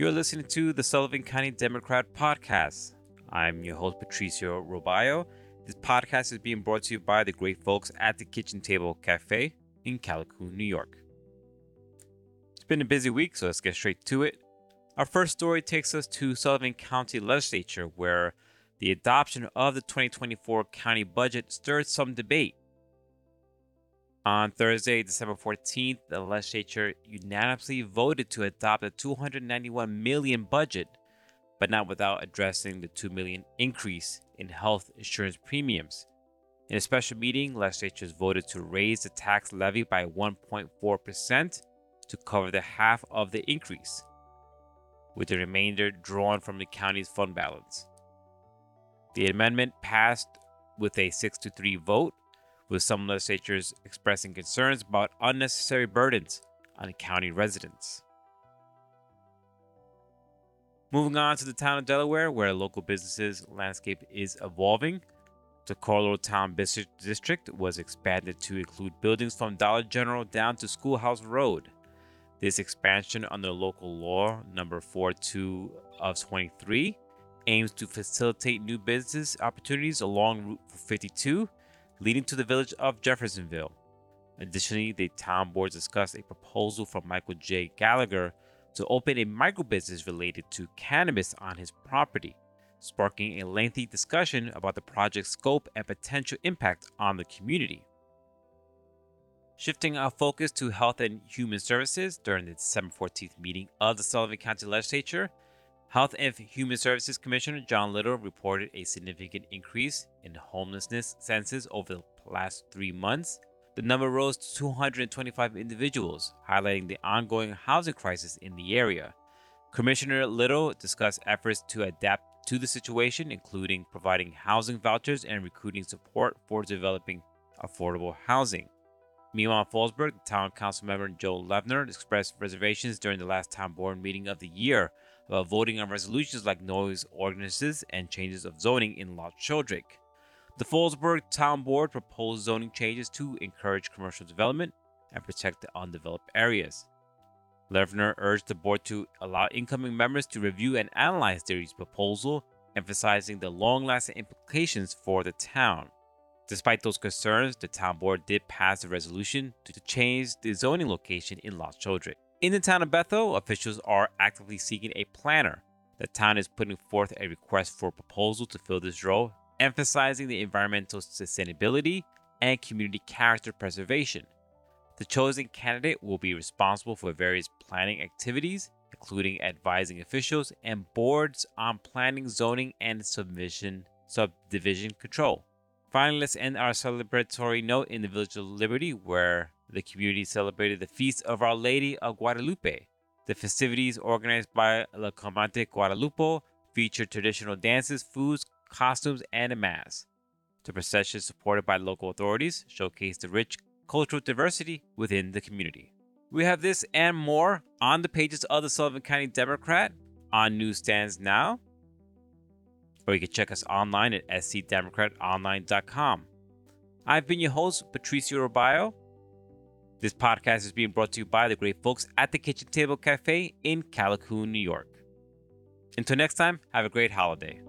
You're listening to the Sullivan County Democrat Podcast. I'm your host, Patricio Robayo. This podcast is being brought to you by the great folks at the Kitchen Table Cafe in Callicoon, New York. It's been a busy week, so let's get straight to it. Our first story takes us to Sullivan County Legislature, where the adoption of the 2024 county budget stirred some debate. On Thursday, December 14th, the legislature unanimously voted to adopt a 291 million budget, but not without addressing the 2 million increase in health insurance premiums. In a special meeting, legislatures voted to raise the tax levy by 1.4% to cover the half of the increase, with the remainder drawn from the county's fund balance. The amendment passed with a 6 to 3 vote with some legislatures expressing concerns about unnecessary burdens on county residents. Moving on to the town of Delaware, where local businesses landscape is evolving. The Kohlertown Business District was expanded to include buildings from Dollar General down to Schoolhouse Road. This expansion under local law number 42 of 23 aims to facilitate new business opportunities along Route 52 leading to the village of Jeffersonville. Additionally, the town board discussed a proposal from Michael J. Gallagher to open a microbusiness related to cannabis on his property, sparking a lengthy discussion about the project's scope and potential impact on the community. Shifting our focus to health and human services during the December 14th meeting of the Sullivan County Legislature, Health and Human Services Commissioner John Liddle reported a significant increase in homelessness census over the last three months. The number rose to 225 individuals, highlighting the ongoing housing crisis in the area. Commissioner Liddle discussed efforts to adapt to the situation, including providing housing vouchers and recruiting support for developing affordable housing. Meanwhile, in Fallsburg, the town council member Joe Levner expressed reservations during the last town board meeting of the year about voting on resolutions like noise ordinances and changes of zoning in Loch Sheldrake. The Fallsburg Town Board proposed zoning changes to encourage commercial development and protect the undeveloped areas. Levner urged the board to allow incoming members to review and analyze their proposal, emphasizing the long lasting implications for the town. Despite those concerns, the town board did pass a resolution to change the zoning location in Loch Sheldrake. In the town of Bethel, officials are actively seeking a planner. The town is putting forth a request for a proposal to fill this role, emphasizing the environmental sustainability and community character preservation. The chosen candidate will be responsible for various planning activities, including advising officials and boards on planning, zoning, and subdivision, subdivision control. Finally, let's end our celebratory note in the Village of Liberty, where the community celebrated the Feast of Our Lady of Guadalupe. The festivities, organized by La Comandante Guadalupe, featured traditional dances, foods, costumes, and a mass. The procession, supported by local authorities, showcased the rich cultural diversity within the community. We have this and more on the pages of the Sullivan County Democrat on newsstands now, or you can check us online at scdemocratonline.com. I've been your host, Patricio Robayo. This podcast is being brought to you by the great folks at the Kitchen Table Cafe in Callicoon, New York. Until next time, have a great holiday.